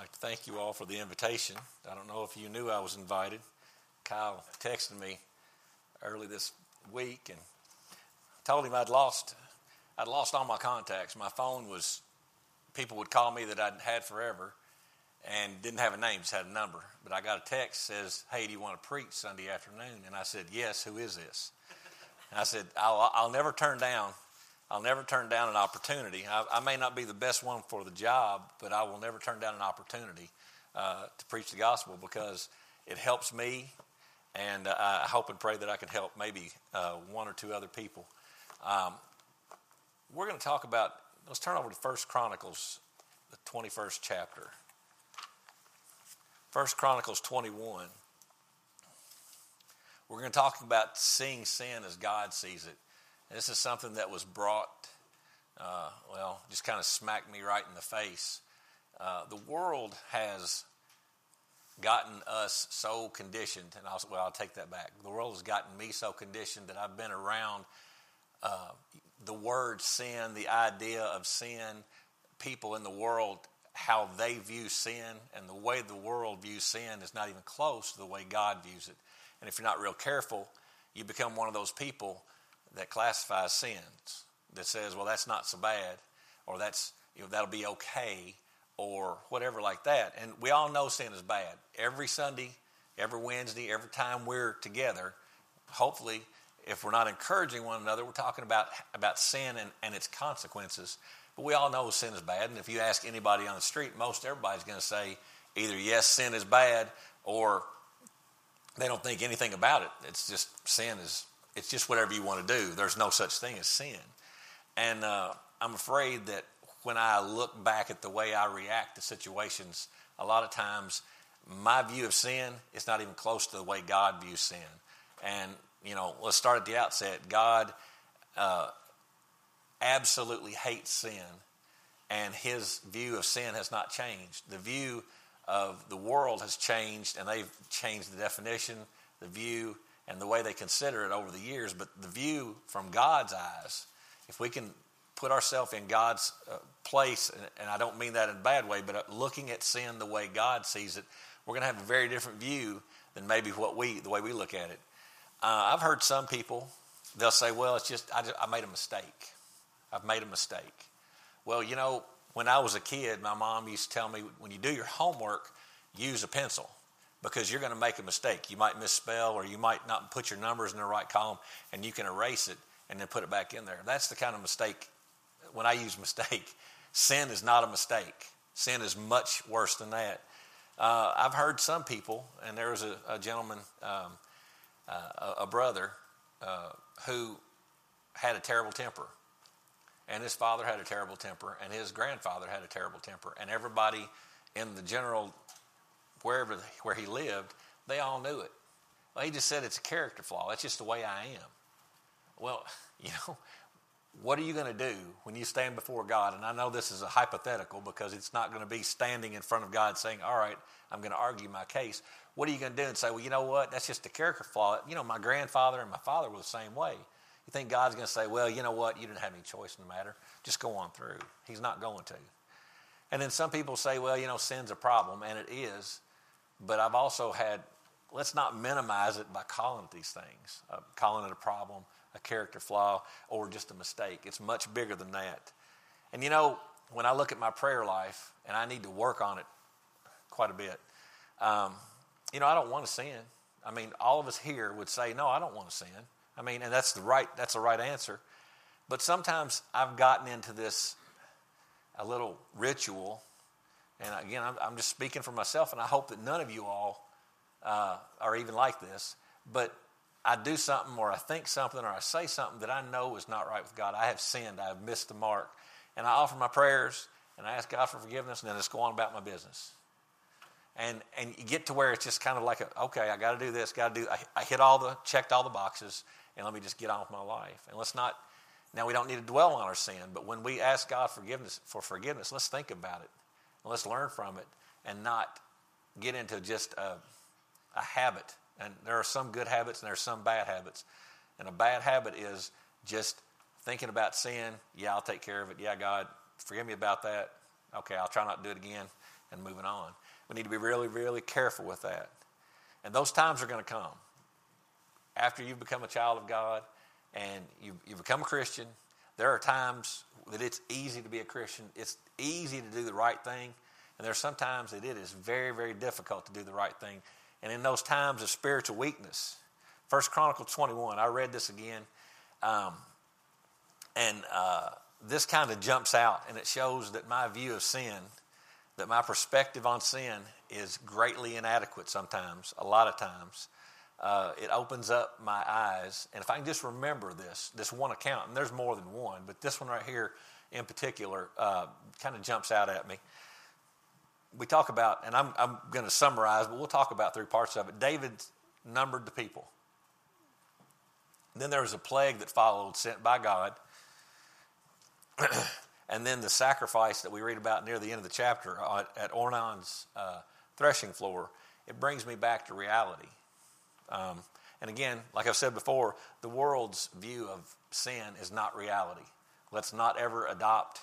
like to thank you all for the invitation. I don't know if you knew I was invited. Kyle texted me early this week and told him I'd lost I'd lost all my contacts. My phone was people would call me that I'd had forever and didn't have a name, just had a number. But I got a text says, "Hey, do you want to preach Sunday afternoon?" And I said, "Yes. Who is this?" And I said, "I'll, I'll never turn down I'll never turn down an opportunity. I, I, may not be the best one for the job, but I will never turn down an opportunity uh, to preach the gospel because it helps me, and uh, I hope and pray that I can help maybe uh, one or two other people. Um, we're going to talk about. Let's turn over to First Chronicles, the twenty-first chapter. First Chronicles twenty-one. We're going to talk about seeing sin as God sees it. This is something that was brought, uh, well, just kind of smacked me right in the face. Uh, the world has gotten us so conditioned, and I'll, well, I'll take that back. The world has gotten me so conditioned that I've been around uh, the word sin, the idea of sin, people in the world, how they view sin, and the way the world views sin is not even close to the way God views it. And if you're not real careful, you become one of those people that classifies sins that says, well, that's not so bad, or that's you know that'll be okay, or whatever like that. And we all know sin is bad. Every Sunday, every Wednesday, every time we're together, hopefully, if we're not encouraging one another, we're talking about about sin and, and its consequences. But we all know sin is bad, and if you ask anybody on the street, most everybody's going to say either yes, sin is bad, or they don't think anything about it. It's just sin is it's just whatever you want to do. There's no such thing as sin. And uh, I'm afraid that when I look back at the way I react to situations, a lot of times my view of sin is not even close to the way God views sin. And, you know, let's start at the outset. God uh, absolutely hates sin, and his view of sin has not changed. The view of the world has changed, and they've changed the definition, the view, and the way they consider it over the years, but the view from God's eyes, if we can put ourselves in God's uh, place, and, I don't mean that in a bad way, but uh, looking at sin the way God sees it, we're going to have a very different view than maybe what we, the way we look at it. Uh, I've heard some people, they'll say, well, it's just I, just, I made a mistake. I've made a mistake. Well, you know, when I was a kid, my mom used to tell me, when you do your homework, use a pencil because you're going to make a mistake. You might misspell or you might not put your numbers in the right column and you can erase it and then put it back in there. That's the kind of mistake. When I use mistake, sin is not a mistake. Sin is much worse than that. Uh, I've heard some people, and there was a, a gentleman, um, uh, a, brother, uh, who had a terrible temper. And his father had a terrible temper, and his grandfather had a terrible temper. And everybody in the general wherever where he lived, they all knew it. Well, he just said it's a character flaw. That's just the way I am. Well, you know, what are you going to do when you stand before God? And I know this is a hypothetical because it's not going to be standing in front of God saying, All right, I'm going to argue my case. What are you going to do and say, Well, you know what? That's just a character flaw. You know, my grandfather and my father were the same way. You think God's going to say, Well, you know what? You didn't have any choice in the matter. Just go on through. He's not going to. And then some people say, Well, you know, sin's a problem, and it is. But I've also had, let's not minimize it by calling it these things, uh, calling it a problem, a character flaw, or just a mistake. It's much bigger than that. And you know, when I look at my prayer life, and I need to work on it quite a bit, um, you know, I don't want to sin. I mean, all of us here would say, no, I don't want to sin. I mean, and that's the right, that's the right answer. But sometimes I've gotten into this a little ritual and again, I'm, I'm, just speaking for myself, and I hope that none of you all uh, are even like this. But I do something, or I think something, or I say something that I know is not right with God. I have sinned. I have missed the mark. And I offer my prayers, and I ask God for forgiveness, and then just go on about my business. And, and you get to where it's just kind of like, a, okay, I got to do this, got to do. I, I hit all the, checked all the boxes, and let me just get on with my life. And let's not. Now we don't need to dwell on our sin, but when we ask God forgiveness for forgiveness, let's think about it Let's learn from it and not get into just a, a habit. And there are some good habits and there are some bad habits. And a bad habit is just thinking about sin. Yeah, I'll take care of it. Yeah, God, forgive me about that. Okay, I'll try not to do it again. and moving on. We need to be really, really careful with that. And those times are going to come. After you've become a child of God and you, you become a Christian, there are times that it's easy to be a Christian. It's easy to do the right thing. And there's sometimes that it is very, very difficult to do the right thing. And in those times of spiritual weakness, First Chronicle 21, I read this again. Um, and uh, this kind of jumps out and it shows that my view of sin, that my perspective on sin is greatly inadequate sometimes, a lot of times. Uh, it opens up my eyes. And if I can just remember this, this one account, and there's more than one, but this one right here in particular uh, kind of jumps out at me. We talk about, and I'm, I'm going to summarize, but we'll talk about three parts of it. David numbered the people. Then there was a plague that followed, sent by God. and then the sacrifice that we read about near the end of the chapter at Ornan's uh, threshing floor. It brings me back to reality. Um, and again, like I've said before, the world's view of sin is not reality. Let's not ever adopt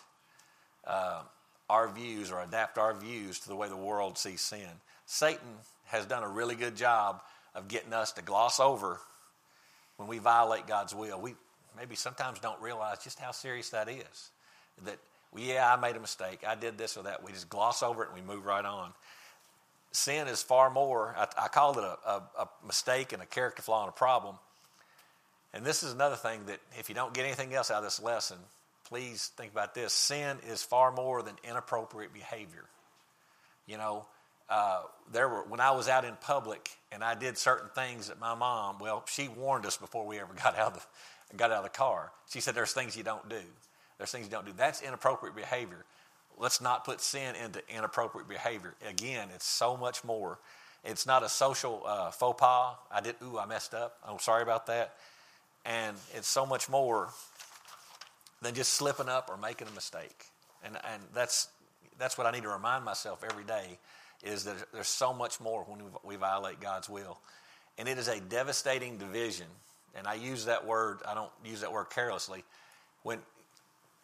uh, our views or adapt our views to the way the world sees sin. Satan has done a really good job of getting us to gloss over when we violate God's will. We maybe sometimes don't realize just how serious that is. That, yeah, I made a mistake. I did this or that. We just gloss over it and we move right on. Sin is far more, I, I it a, a, a mistake and a character flaw and a problem. And this is another thing that if you don't get anything else out of this lesson, please think about this. Sin is far more than inappropriate behavior. You know, uh, there were when I was out in public and I did certain things that my mom, well, she warned us before we ever got out of the, got out of the car. She said, "There's things you don't do. There's things you don't do. That's inappropriate behavior. Let's not put sin into inappropriate behavior. Again, it's so much more. It's not a social uh, faux pas. I did. Ooh, I messed up. I'm sorry about that. And it's so much more than just slipping up or making a mistake. And and that's that's what I need to remind myself every day is that there's so much more when we violate God's will. And it is a devastating division. And I use that word, I don't use that word carelessly. When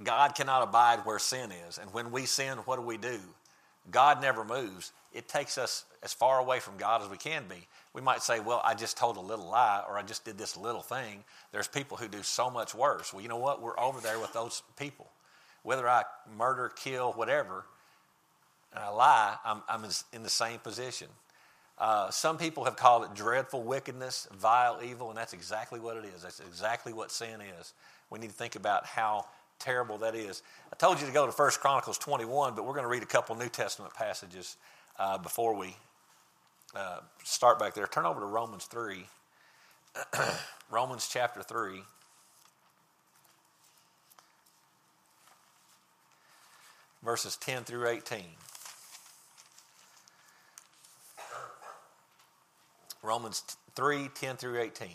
God cannot abide where sin is. And when we sin, what do we do? God never moves. It takes us as far away from God as we can be. We might say, well, I just told a little lie or I just did this little thing. There's people who do so much worse. Well, you know what? We're over there with those people. Whether I murder, kill, whatever, and I lie, I'm, I'm in the same position. Uh, some people have called it dreadful wickedness, vile evil, and that's exactly what it is. That's exactly what sin is. We need to think about how terrible that is. I told you to go to 1 Chronicles 21, but we're going to read a couple New Testament passages uh, before we uh, start back there. Turn over to Romans 3. Romans chapter 3. Verses 10 through 18. Romans 3 10 through 18.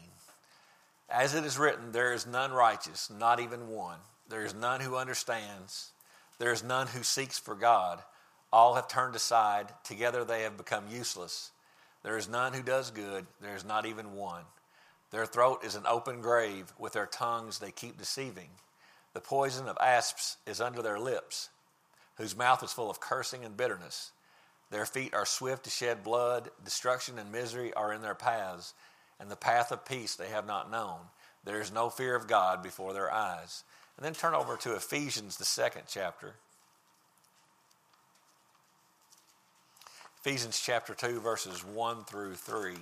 As it is written, there is none righteous, not even one. There is none who understands. There is none who seeks for God. All have turned aside. Together they have become useless. There is none who does good. There is not even one. Their throat is an open grave. With their tongues they keep deceiving. The poison of asps is under their lips, whose mouth is full of cursing and bitterness. Their feet are swift to shed blood. Destruction and misery are in their paths, and the path of peace they have not known. There is no fear of God before their eyes. And then turn over to Ephesians, the second chapter. Ephesians chapter 2, verses 1 through 3.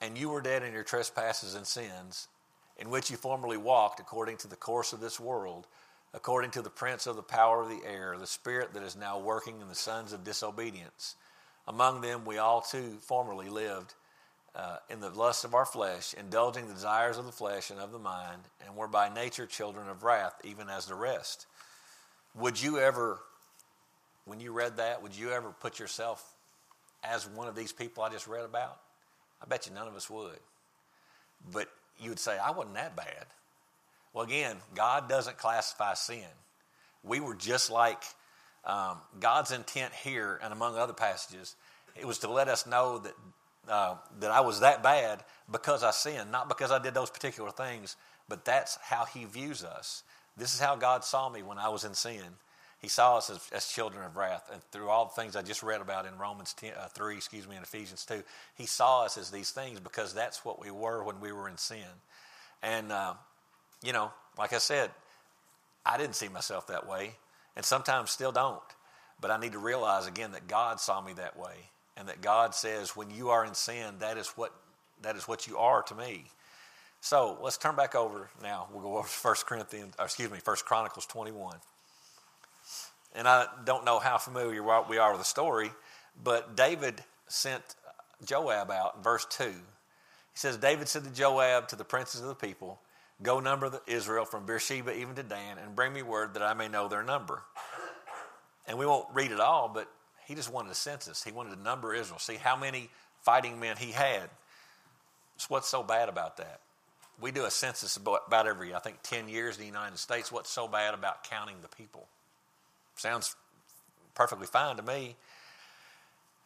And you were dead in your trespasses and sins, in which you formerly walked according to the course of this world according to the prince of the power of the air, the spirit that is now working in the sons of disobedience. Among them we all too formerly lived uh, in the lust of our flesh, indulging the desires of the flesh and of the mind, and were by nature children of wrath, even as the rest. Would you ever, when you read that, would you ever put yourself as one of these people I just read about? I bet you none of us would. But you would say, I wasn't that bad. Well, again, God doesn't classify sin. We were just like um, God's intent here, and among other passages, it was to let us know that uh, that I was that bad because I sinned, not because I did those particular things, but that's how He views us. This is how God saw me when I was in sin. He saw us as, as children of wrath. And through all the things I just read about in Romans 10, uh, 3, excuse me, in Ephesians 2, He saw us as these things because that's what we were when we were in sin. And, uh, you know, like I said, I didn't see myself that way, and sometimes still don't. But I need to realize again that God saw me that way, and that God says, when you are in sin, that is what that is what you are to me. So let's turn back over now. We'll go over to 1 Corinthians, uh, excuse me, 1 Chronicles 21. And I don't know how familiar we are with the story, but David sent Joab out in verse 2. He says, David said to Joab, to the princes of the people, Go number Israel from Beersheba even to Dan, and bring me word that I may know their number. And we won't read it all, but he just wanted a census. He wanted to number Israel, see how many fighting men he had. So what's so bad about that? We do a census about every, I think, 10 years in the United States. What's so bad about counting the people? Sounds perfectly fine to me.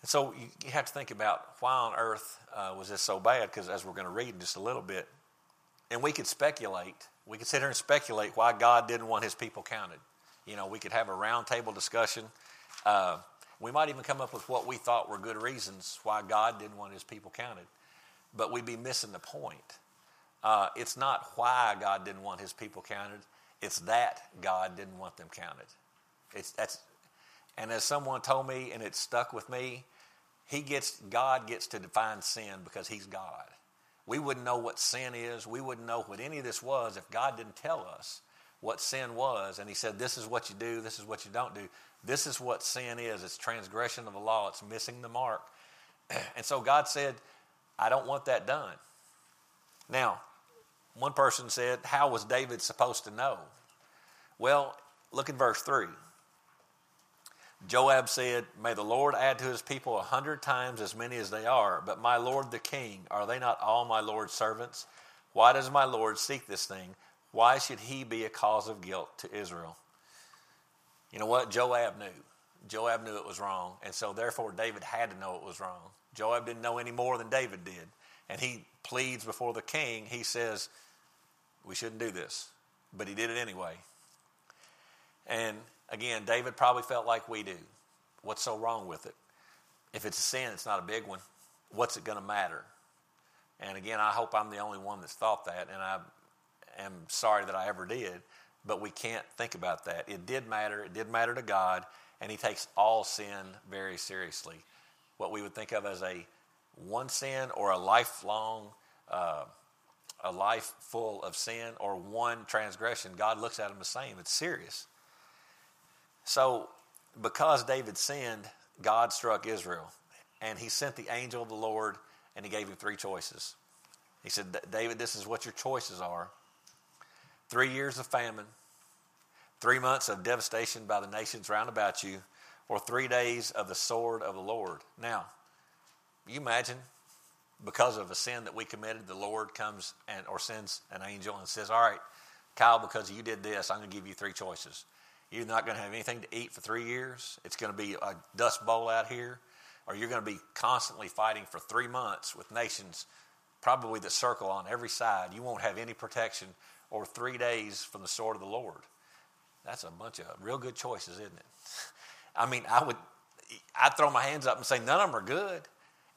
And so you, you have to think about why on earth uh, was this so bad? Because as we're going to read in just a little bit, and we could speculate. We could sit here and speculate why God didn't want his people counted. You know, we could have a roundtable discussion. Uh, we might even come up with what we thought were good reasons why God didn't want his people counted. But we'd be missing the point. Uh, it's not why God didn't want his people counted, it's that God didn't want them counted. It's, that's, and as someone told me, and it stuck with me, he gets, God gets to define sin because he's God. We wouldn't know what sin is. We wouldn't know what any of this was if God didn't tell us what sin was. And He said, This is what you do, this is what you don't do. This is what sin is it's transgression of the law, it's missing the mark. And so God said, I don't want that done. Now, one person said, How was David supposed to know? Well, look at verse 3. Joab said, May the Lord add to his people a hundred times as many as they are, but my Lord the king, are they not all my Lord's servants? Why does my Lord seek this thing? Why should he be a cause of guilt to Israel? You know what? Joab knew. Joab knew it was wrong, and so therefore David had to know it was wrong. Joab didn't know any more than David did, and he pleads before the king. He says, We shouldn't do this, but he did it anyway. And Again, David probably felt like we do. What's so wrong with it? If it's a sin, it's not a big one. What's it going to matter? And again, I hope I'm the only one that's thought that, and I am sorry that I ever did, but we can't think about that. It did matter, it did matter to God, and He takes all sin very seriously. What we would think of as a one sin or a lifelong, uh, a life full of sin or one transgression, God looks at them the same. It's serious. So, because David sinned, God struck Israel. And he sent the angel of the Lord and he gave him three choices. He said, David, this is what your choices are three years of famine, three months of devastation by the nations round about you, or three days of the sword of the Lord. Now, you imagine because of a sin that we committed, the Lord comes and or sends an angel and says, All right, Kyle, because you did this, I'm going to give you three choices. You're not going to have anything to eat for three years. It's going to be a dust bowl out here. Or you're going to be constantly fighting for three months with nations, probably that circle on every side. You won't have any protection or three days from the sword of the Lord. That's a bunch of real good choices, isn't it? I mean, I would, I'd throw my hands up and say none of them are good.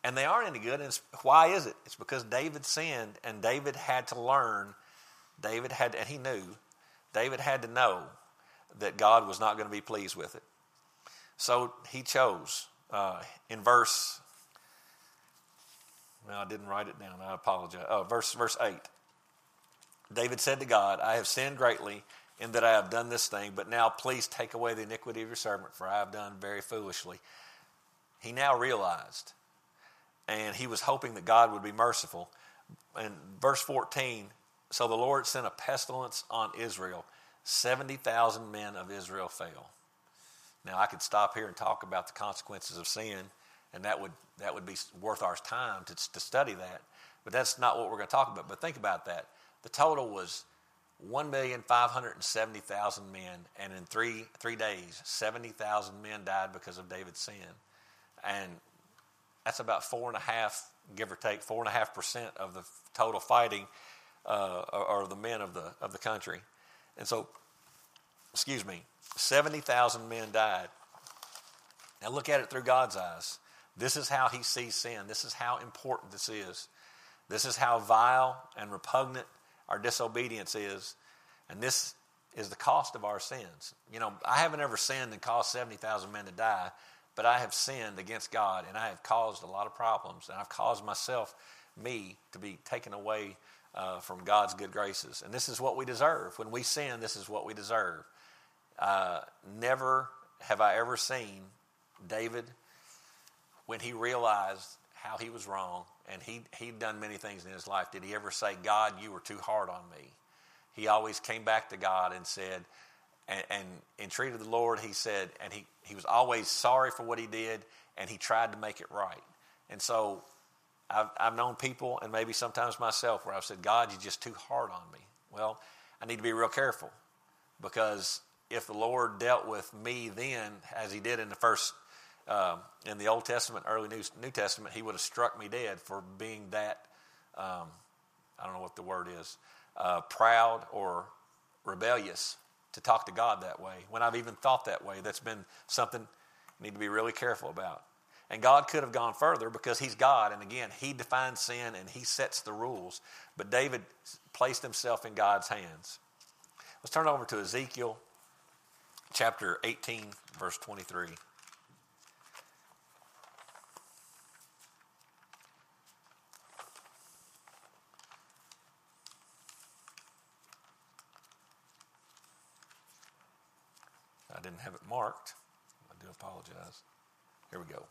And they aren't any good. And why is it? It's because David sinned and David had to learn. David had, and he knew, David had to know that God was not going to be pleased with it. So he chose. Uh, in verse, well, I didn't write it down. I apologize. Oh, verse, verse 8. David said to God, I have sinned greatly in that I have done this thing, but now please take away the iniquity of your servant, for I have done very foolishly. He now realized, and he was hoping that God would be merciful. And verse 14, so the Lord sent a pestilence on Israel 70,000 men of Israel fell. Now, I could stop here and talk about the consequences of sin, and that would, that would be worth our time to, to study that. But that's not what we're going to talk about. But think about that. The total was 1,570,000 men, and in three, three days, 70,000 men died because of David's sin. And that's about four and a half, give or take, four and a half percent of the total fighting uh, or the men of the, of the country. And so excuse me, 70,000 men died. Now look at it through God's eyes. This is how he sees sin. This is how important this is. This is how vile and repugnant our disobedience is. And this is the cost of our sins. You know, I haven't ever sinned and caused 70,000 men to die, but I have sinned against God and I have caused a lot of problems. And I've caused myself, me, to be taken away uh, from God's good graces. And this is what we deserve. When we sin, this is what we deserve. Uh, never have I ever seen David when he realized how he was wrong and he, he'd done many things in his life. Did he ever say, God, you were too hard on me? He always came back to God and said, and, and entreated the Lord, he said, and he, he was always sorry for what he did and he tried to make it right. And so I've, I've known people, and maybe sometimes myself, where I've said, God, you're just too hard on me. Well, I need to be real careful because if the Lord dealt with me then, as He did in the first, uh, in the Old Testament, early New, New Testament, He would have struck me dead for being that, um, I don't know what the word is, uh, proud or rebellious to talk to God that way. When I've even thought that way, that's been something I need to be really careful about. And God could have gone further because He's God. And again, He defines sin and He sets the rules. But David placed himself in God's hands. Let's turn over to Ezekiel chapter 18, verse 23. I didn't have it marked. I do apologize. Here we go.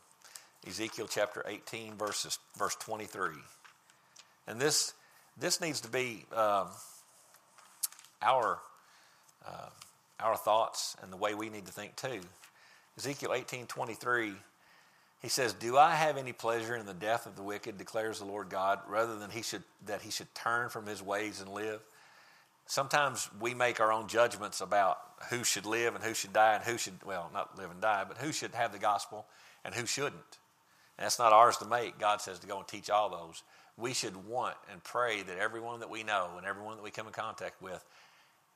Ezekiel chapter 18, verses, verse 23. And this, this needs to be um, our, uh, our thoughts and the way we need to think too. Ezekiel 18, 23, he says, Do I have any pleasure in the death of the wicked, declares the Lord God, rather than he should, that he should turn from his ways and live? Sometimes we make our own judgments about who should live and who should die and who should, well, not live and die, but who should have the gospel and who shouldn't. And that's not ours to make. God says to go and teach all those. We should want and pray that everyone that we know and everyone that we come in contact with,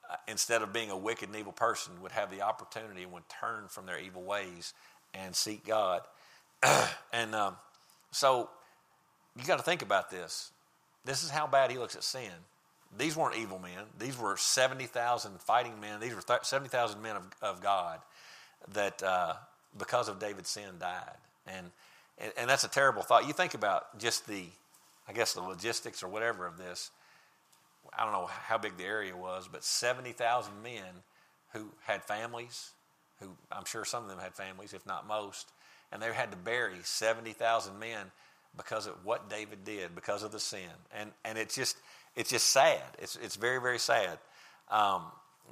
uh, instead of being a wicked and evil person, would have the opportunity and would turn from their evil ways and seek God. and um, so you got to think about this. This is how bad he looks at sin. These weren't evil men. These were 70,000 fighting men. These were 70,000 men of, of God that, uh, because of David's sin, died. And and, and that's a terrible thought. You think about just the, I guess, the logistics or whatever of this. I don't know how big the area was, but 70,000 men who had families, who I'm sure some of them had families, if not most, and they had to bury 70,000 men because of what David did, because of the sin. And, and it's just, it's just sad. It's, it's very, very sad. Um,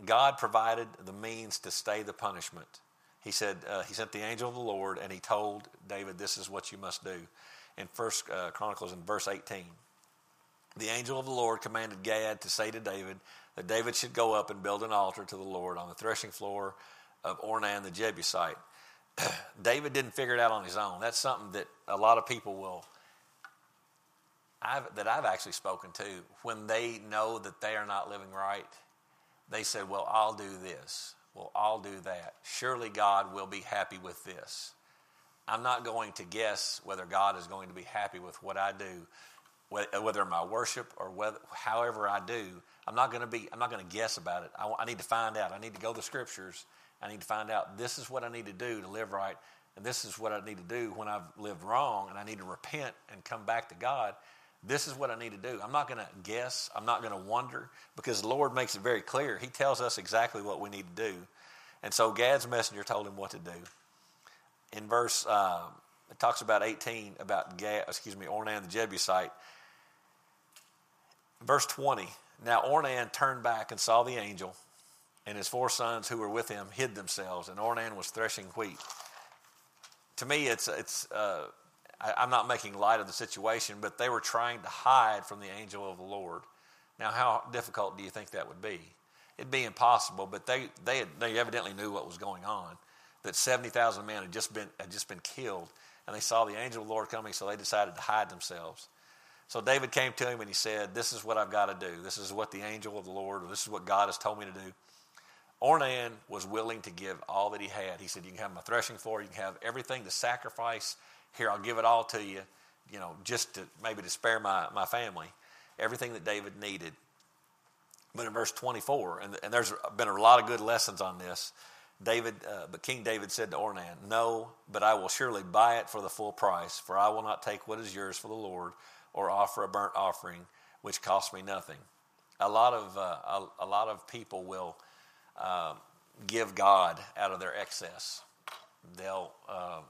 God provided the means to stay the punishment he said uh, he sent the angel of the Lord and he told David, "This is what you must do." In First uh, Chronicles, in verse eighteen, the angel of the Lord commanded Gad to say to David that David should go up and build an altar to the Lord on the threshing floor of Ornan the Jebusite. David didn't figure it out on his own. That's something that a lot of people will. I've, that I've actually spoken to when they know that they are not living right, they said, "Well, I'll do this." Well, I'll do that. Surely God will be happy with this. I'm not going to guess whether God is going to be happy with what I do, uh, whether my worship or whether, however I do. I'm not going to be. I'm not going to guess about it. I, I need to find out. I need to go to the scriptures. I need to find out. This is what I need to do to live right, and this is what I need to do when I've lived wrong, and I need to repent and come back to God. This is what I need to do. I'm not going to guess. I'm not going to wonder because the Lord makes it very clear. He tells us exactly what we need to do. And so Gad's messenger told him what to do. In verse, uh, it talks about 18 about Gad, excuse me, Ornan the Jebusite. Verse 20. Now Ornan turned back and saw the angel, and his four sons who were with him hid themselves, and Ornan was threshing wheat. To me, it's it's uh, I, am not making light of the situation, but they were trying to hide from the angel of the Lord. Now, how difficult do you think that would be? It'd be impossible, but they, they, had, they evidently knew what was going on. That 70,000 men had just, been, had just been killed, and they saw the angel of the Lord coming, so they decided to hide themselves. So David came to him and he said, This is what I've got to do. This is what the angel of the Lord, this is what God has told me to do. Ornan was willing to give all that he had. He said, You can have my threshing floor, you can have everything the sacrifice. Here, I'll give it all to you, you know, just to maybe to spare my, my family. Everything that David needed. But in verse 24, and, and there's been a lot of good lessons on this. David, uh, but King David said to Ornan, No, but I will surely buy it for the full price, for I will not take what is yours for the Lord, or offer a burnt offering which costs me nothing. A lot of uh, a, a, lot of people will uh, give God out of their excess. They'll um,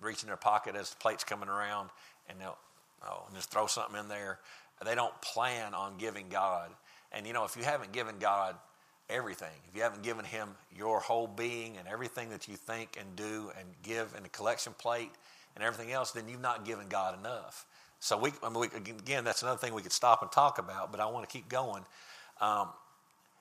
reach in their pocket as the plate's coming around, and they'll oh, and just throw something in there. They don't plan on giving God. And you know, if you haven't given God everything, if you haven't given Him your whole being and everything that you think and do and give in a collection plate and everything else, then you've not given God enough. So we, I mean, we, again, that's another thing we could stop and talk about, but I want to keep going. Um,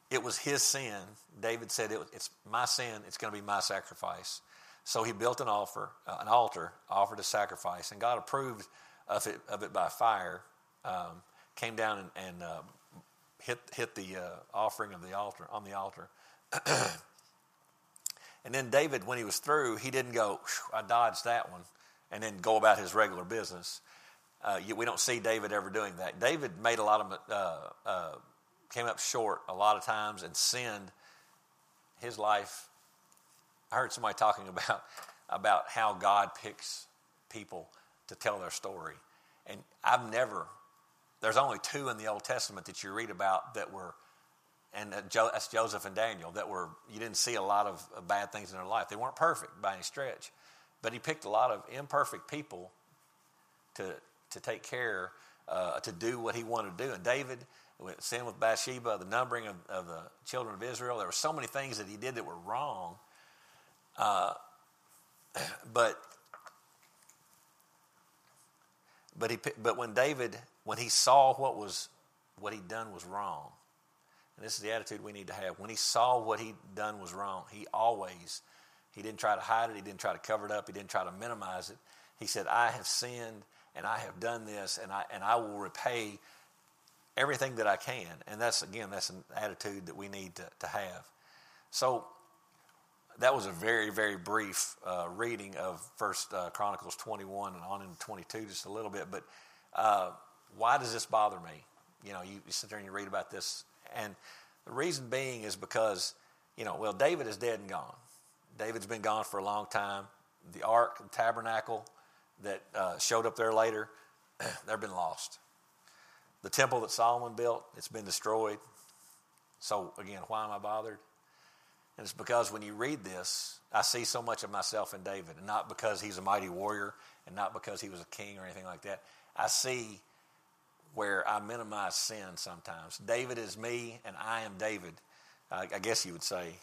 it was his sin. David said, it, "It's my sin. It's going to be my sacrifice." So he built an offer, uh, an altar, offered a sacrifice, and God approved of it, of it by fire. Um, came down and, and uh, hit hit the uh, offering of the altar on the altar. and then David, when he was through, he didn't go, "I dodged that one," and then go about his regular business. Uh, we don't see David ever doing that. David made a lot of, uh, uh, came up short a lot of times and sinned. His life, I heard somebody talking about, about how God picks people to tell their story. And I've never, there's only two in the Old Testament that you read about that were, and that's Joseph and Daniel, that were, you didn't see a lot of bad things in their life. They weren't perfect by any stretch. But he picked a lot of imperfect people to, to take care, uh, to do what he wanted to do. And David, sin with Bathsheba, the numbering of, of, the children of Israel, there were so many things that he did that were wrong. Uh, but but he but when David when he saw what was what he'd done was wrong, and this is the attitude we need to have. When he saw what he'd done was wrong, he always he didn't try to hide it. He didn't try to cover it up. He didn't try to minimize it. He said, "I have sinned and I have done this, and I and I will repay everything that I can. And that's again, that's an attitude that we need to, to have. So that was a very, very brief uh, reading of First uh, Chronicles 21 and on into 22, just a little bit. But uh, why does this bother me? You know, you, you sit there and you read about this, and the reason being is because you know, well, David is dead and gone. David's been gone for a long time. The ark, the tabernacle, that uh, showed up there later, they've been lost. The temple that Solomon built, it's been destroyed. So, again, why am I bothered? And it's because when you read this, I see so much of myself in David, and not because he's a mighty warrior and not because he was a king or anything like that. I see where I minimize sin sometimes. David is me, and I am David, I, I guess you would say.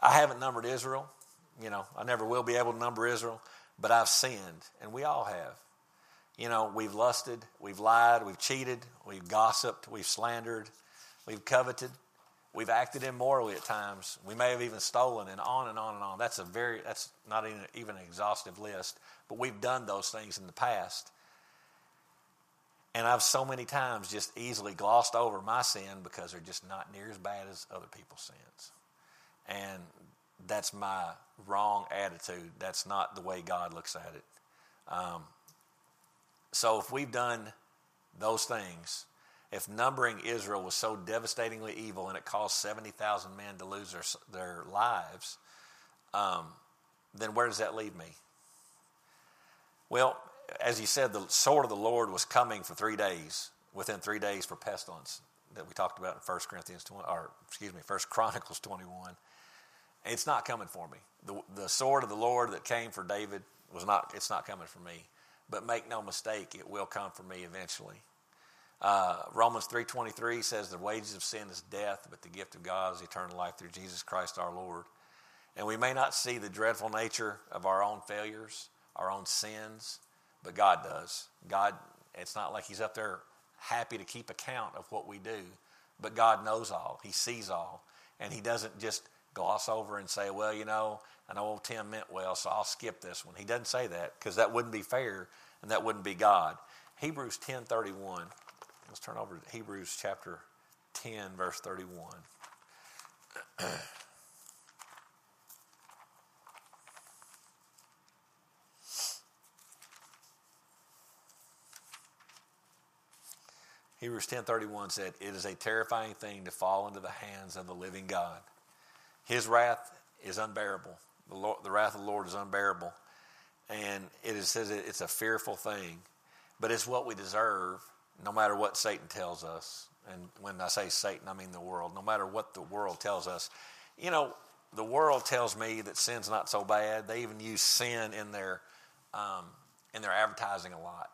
I haven't numbered Israel. You know, I never will be able to number Israel. But I've sinned, and we all have. You know, we've lusted, we've lied, we've cheated, we've gossiped, we've slandered, we've coveted, we've acted immorally at times. We may have even stolen, and on and on and on. That's a very that's not even, even an exhaustive list, but we've done those things in the past. And I've so many times just easily glossed over my sin because they're just not near as bad as other people's sins. And that's my wrong attitude. That's not the way God looks at it. Um, so if we've done those things, if numbering Israel was so devastatingly evil and it caused 70,000 men to lose their, their lives, um, then where does that leave me? Well, as you said, the sword of the Lord was coming for three days, within three days for pestilence that we talked about in 1 Corinthians 20, or excuse me, 1 Chronicles 21. It's not coming for me. The, the sword of the Lord that came for David was not, it's not coming for me. But make no mistake, it will come for me eventually. Uh, Romans 3.23 says the wages of sin is death, but the gift of God is eternal life through Jesus Christ our Lord. And we may not see the dreadful nature of our own failures, our own sins, but God does. God, it's not like He's up there happy to keep account of what we do, but God knows all. He sees all. And He doesn't just gloss over and say, well, you know, I know old Tim meant well, so I'll skip this one. He doesn't say that because that wouldn't be fair and that wouldn't be God. Hebrews 10:31. Let's turn over to Hebrews chapter 10, verse 31. Hebrews 10:31 said, "It is a terrifying thing to fall into the hands of the living God. His wrath is unbearable. The, Lord, the wrath of the Lord is unbearable, and it is, says it, it's a fearful thing, but it's what we deserve, no matter what Satan tells us. And when I say Satan, I mean the world. No matter what the world tells us, you know, the world tells me that sin's not so bad. They even use sin in their um, in their advertising a lot.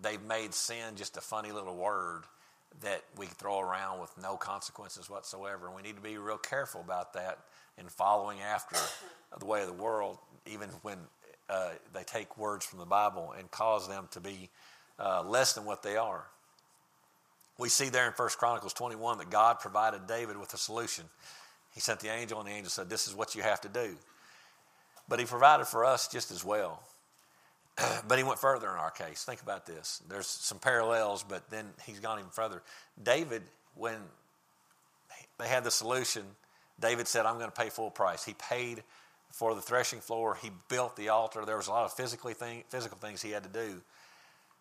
They've made sin just a funny little word that we throw around with no consequences whatsoever. And we need to be real careful about that in following after the way of the world, even when uh, they take words from the Bible and cause them to be uh, less than what they are. We see there in 1 Chronicles 21 that God provided David with a solution. He sent the angel, and the angel said, This is what you have to do. But he provided for us just as well. but he went further in our case. Think about this. There's some parallels, but then he's gone even further. David, when they had the solution, David said, I'm going to pay full price. He paid for the threshing floor. He built the altar. There was a lot of physically thing, physical things he had to do.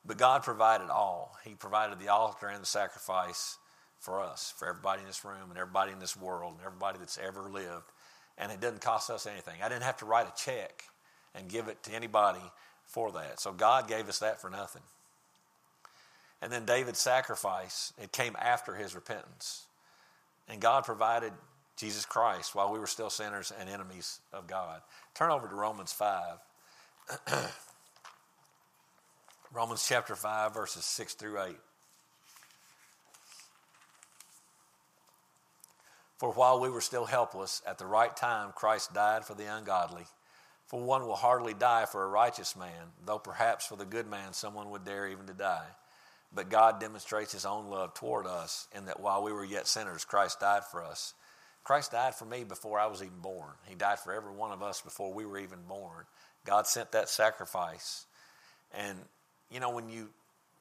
But God provided all. He provided the altar and the sacrifice for us, for everybody in this room and everybody in this world and everybody that's ever lived. And it didn't cost us anything. I didn't have to write a check and give it to anybody for that. So God gave us that for nothing. And then David's sacrifice, it came after his repentance. And God provided Jesus Christ while we were still sinners and enemies of God. Turn over to Romans 5. Romans chapter 5, verses 6 through 8. For while we were still helpless, at the right time Christ died for the ungodly. For one will hardly die for a righteous man, though perhaps for the good man someone would dare even to die. But God demonstrates his own love toward us in that while we were yet sinners, Christ died for us. Christ died for me before I was even born. He died for every one of us before we were even born. God sent that sacrifice. And, you know, when you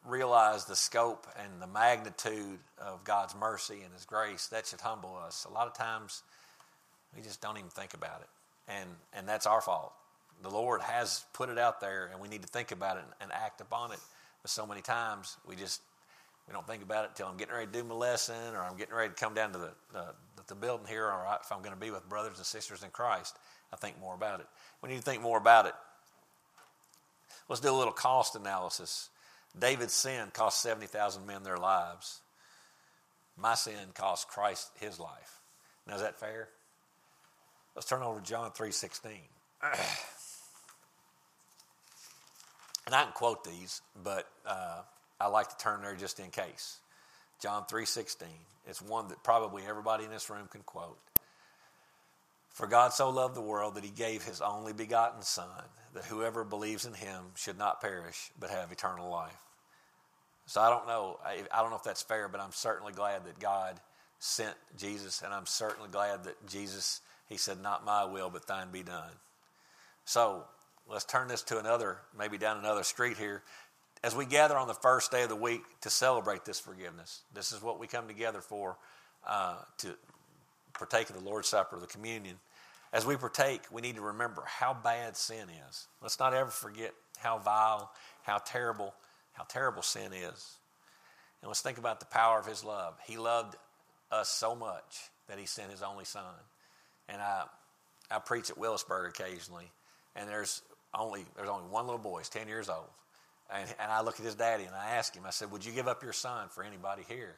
realize the scope and the magnitude of God's mercy and His grace, that should humble us. A lot of times, we just don't even think about it. And, and that's our fault the Lord has put it out there, and we need to think about it and, act upon it. But so many times we just we don't think about it until I'm getting ready to do my lesson, or I'm getting ready to come down to the uh, the building here, or if I'm going to be with brothers and sisters in Christ. I think more about it. We need to think more about it. Let's do a little cost analysis. David's sin cost 70,000 men their lives. My sin cost Christ his life. Now, is that fair? Let's turn over to John 3.16. And I can quote these, but uh, I like to turn there just in case. John 3:16. It's one that probably everybody in this room can quote. For God so loved the world that he gave his only begotten son that whoever believes in him should not perish but have eternal life. So I don't know I, I don't know if that's fair, but I'm certainly glad that God sent Jesus and I'm certainly glad that Jesus he said not my will but thine be done. So, let's turn this to another, maybe down another street here. As we gather on the first day of the week to celebrate this forgiveness, this is what we come together for uh, to partake of the Lord's Supper, the communion. As we partake, we need to remember how bad sin is. Let's not ever forget how vile, how terrible, how terrible sin is. And let's think about the power of His love. He loved us so much that He sent His only Son. And I, I preach at Willisburg occasionally, and there's only there's only one little boy. He's ten years old, and, and I look at his daddy and I ask him. I said, "Would you give up your son for anybody here?"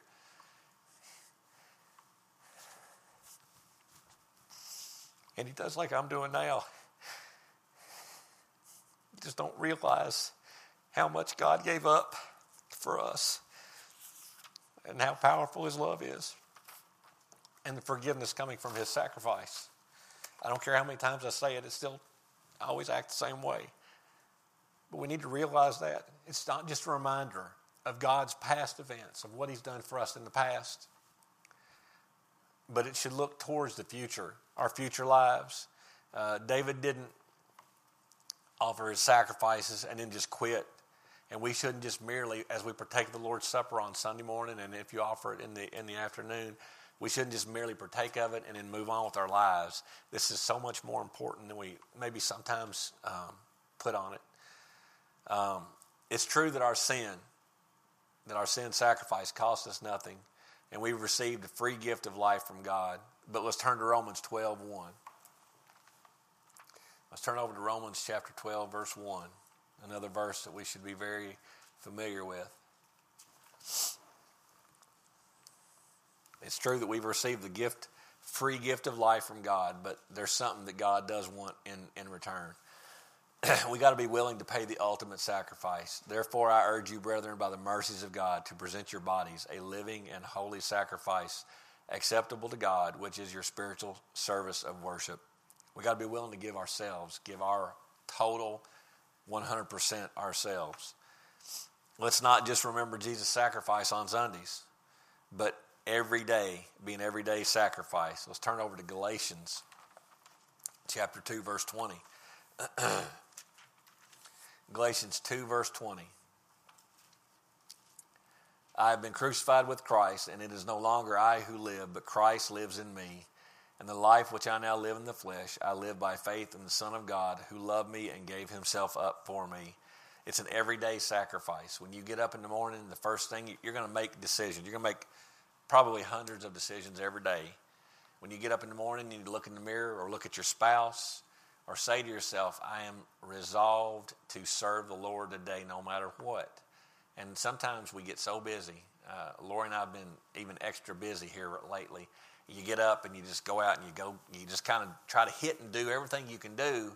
And he does like I'm doing now. You just don't realize how much God gave up for us and how powerful His love is and the forgiveness coming from His sacrifice. I don't care how many times I say it, it still I always act the same way. But we need to realize that. It's not just a reminder of God's past events, of what He's done for us in the past, but it should look towards the future, our future lives. Uh, David didn't offer his sacrifices and then just quit. And we shouldn't just merely, as we partake of the Lord's Supper on Sunday morning, and if you offer it in the in the afternoon, we shouldn't just merely partake of it and then move on with our lives. This is so much more important than we maybe sometimes um, put on it. Um, it's true that our sin that our sin sacrifice cost us nothing, and we've received a free gift of life from God. But let's turn to Romans 12 1. Let's turn over to Romans chapter 12, verse 1, another verse that we should be very familiar with. It's true that we've received the gift, free gift of life from God, but there's something that God does want in, in return. we got to be willing to pay the ultimate sacrifice. Therefore, I urge you, brethren, by the mercies of God, to present your bodies a living and holy sacrifice acceptable to God, which is your spiritual service of worship. We got to be willing to give ourselves, give our total 100% ourselves. Let's not just remember Jesus' sacrifice on Sundays, but every day be an everyday sacrifice. Let's turn over to Galatians chapter 2, verse 20. Galatians 2, verse 20. I have been crucified with Christ, and it is no longer I who live, but Christ lives in me. And the life which I now live in the flesh, I live by faith in the Son of God who loved me and gave himself up for me. It's an everyday sacrifice. When you get up in the morning, the first thing you're going to make decisions. You're going to make probably hundreds of decisions every day. When you get up in the morning, you look in the mirror or look at your spouse or say to yourself, I am resolved to serve the Lord today no matter what. And sometimes we get so busy. Uh, Lori and I have been even extra busy here lately you get up and you just go out and you go, you just kind of try to hit and do everything you can do,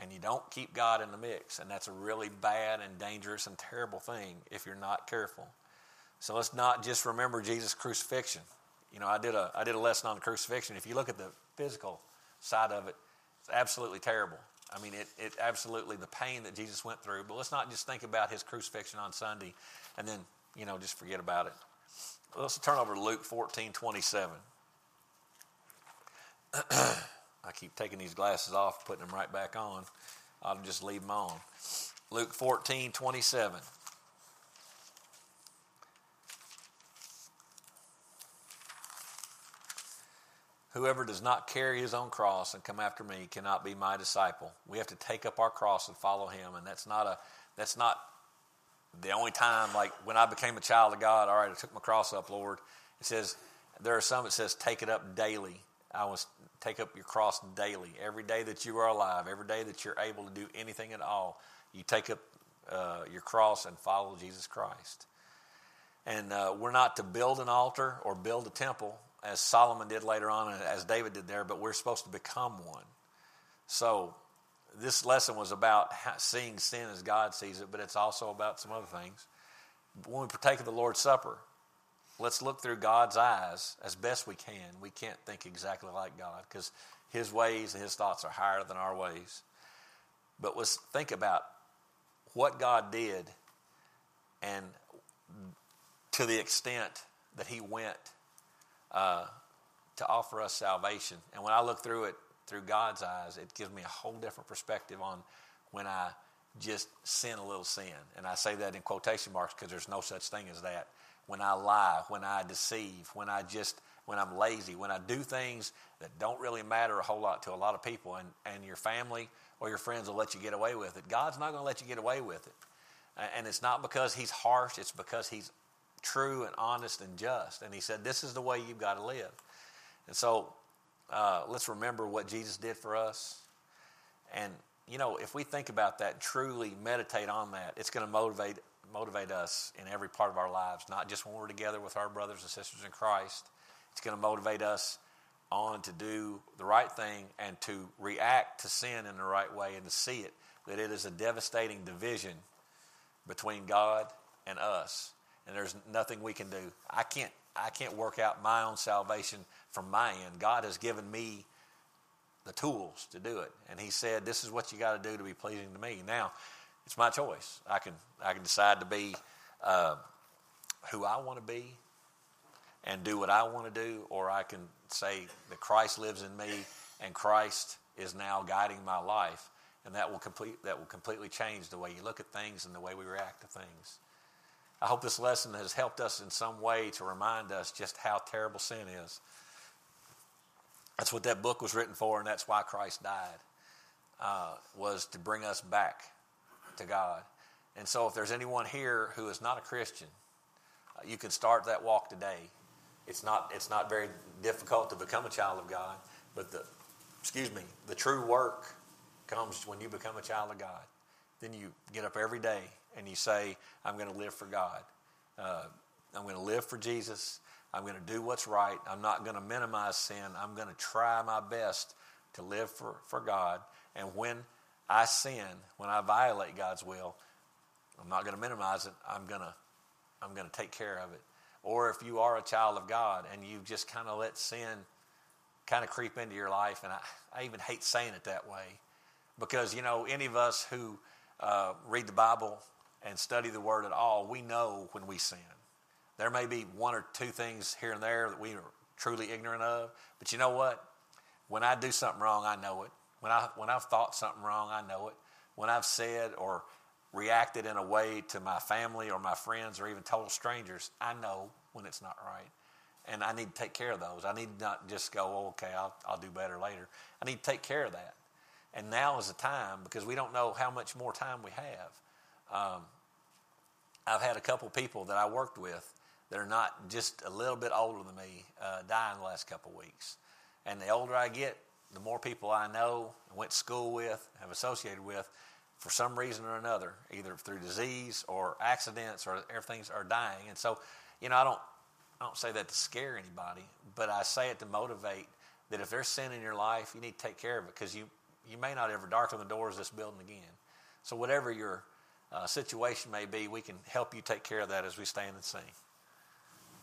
and you don't keep God in the mix. And that's a really bad and dangerous and terrible thing if you're not careful. So let's not just remember Jesus' crucifixion. You know, I did a I did a lesson on the crucifixion. If you look at the physical side of it, absolutely terrible. I mean, it, it absolutely the pain that Jesus went through. But let's not just think about his crucifixion on Sunday and then, you know, just forget about it. Let's turn over to Luke 14, 27. I keep taking these glasses off, putting them right back on. I'll just leave them on. Luke 14, 27. Whoever does not carry his own cross and come after me cannot be my disciple. We have to take up our cross and follow him, and that's not a that's not the only time like when I became a child of God, all right, I took my cross up, Lord. It says there are some it says take it up daily. I was take up your cross daily. Every day that you are alive, every day that you're able to do anything at all, you take up uh, your cross and follow Jesus Christ. And uh, we're not to build an altar or build a temple as Solomon did later on and as David did there, but we're supposed to become one. So this lesson was about seeing sin as God sees it, but it's also about some other things. When we partake of the Lord's Supper, let's look through God's eyes as best we can. We can't think exactly like God because His ways and His thoughts are higher than our ways. But let's think about what God did and to the extent that He went uh, to offer us salvation. And when I look through it through God's eyes, it gives me a whole different perspective on when I just sin a little sin. And I say that in quotation marks because there's no such thing as that when I lie, when I deceive, when I just when I'm lazy, when I do things that don't really matter a whole lot to a lot of people, and, and your family or your friends will let you get away with it. God's not going to let you get away with it. And it's not because He's harsh, it's because He's true and honest and just. And He said, This is the way you've got to live. And so uh, let's remember what Jesus did for us. And, you know, if we think about that, truly meditate on that, it's going to motivate motivate us in every part of our lives, not just when we're together with our brothers and sisters in Christ. It's going to motivate us on to do the right thing and to react to sin in the right way and to see it that it is a devastating division between God and us. And there's nothing we can do. I can't I can't work out my own salvation from my end. God has given me the tools to do it. And he said, This is what you got to do to be pleasing to me. Now, it's my choice. I can I can decide to be uh, who I want to be and do what I want to do, or I can say that Christ lives in me and Christ is now guiding my life, and that will complete that will completely change the way you look at things and the way we react to things. I hope this lesson has helped us in some way to remind us just how terrible sin is. That's what that book was written for, and that's why Christ died, uh, was to bring us back to God. And so, if there's anyone here who is not a Christian, you can start that walk today. It's not, it's not very difficult to become a child of God, but the, excuse me, the true work comes when you become a child of God. Then you get up every day and you say, I'm going to live for God. Uh, I'm going to live for Jesus. I'm going to do what's right. I'm not going to minimize sin. I'm going to try my best to live for, for God. And when I sin, when I violate God's will, I'm not going to minimize it. I'm going to I'm going to take care of it. Or if you are a child of God and you just kind of let sin kind of creep into your life, and I, I even hate saying it that way because, you know, any of us who uh, read the Bible and study the Word at all, we know when we sin. There may be one or two things here and there that we are truly ignorant of, but you know what? When I do something wrong, I know it. When, I, when I've thought something wrong, I know it. When I've said or reacted in a way to my family or my friends or even total strangers, I know when it's not right. And I need to take care of those. I need not just go, oh, okay, I'll, I'll do better later. I need to take care of that. And now is the time because we don't know how much more time we have. Um, I've had a couple people that I worked with that are not just a little bit older than me uh, die in the last couple weeks. And the older I get, the more people I know, went to school with, have associated with, for some reason or another, either through disease or accidents or everything's are dying. And so, you know, I don't I don't say that to scare anybody, but I say it to motivate that if there's sin in your life, you need to take care of it because you you may not ever darken the doors of this building again. So whatever your uh, situation may be, we can help you take care of that as we stand and sing.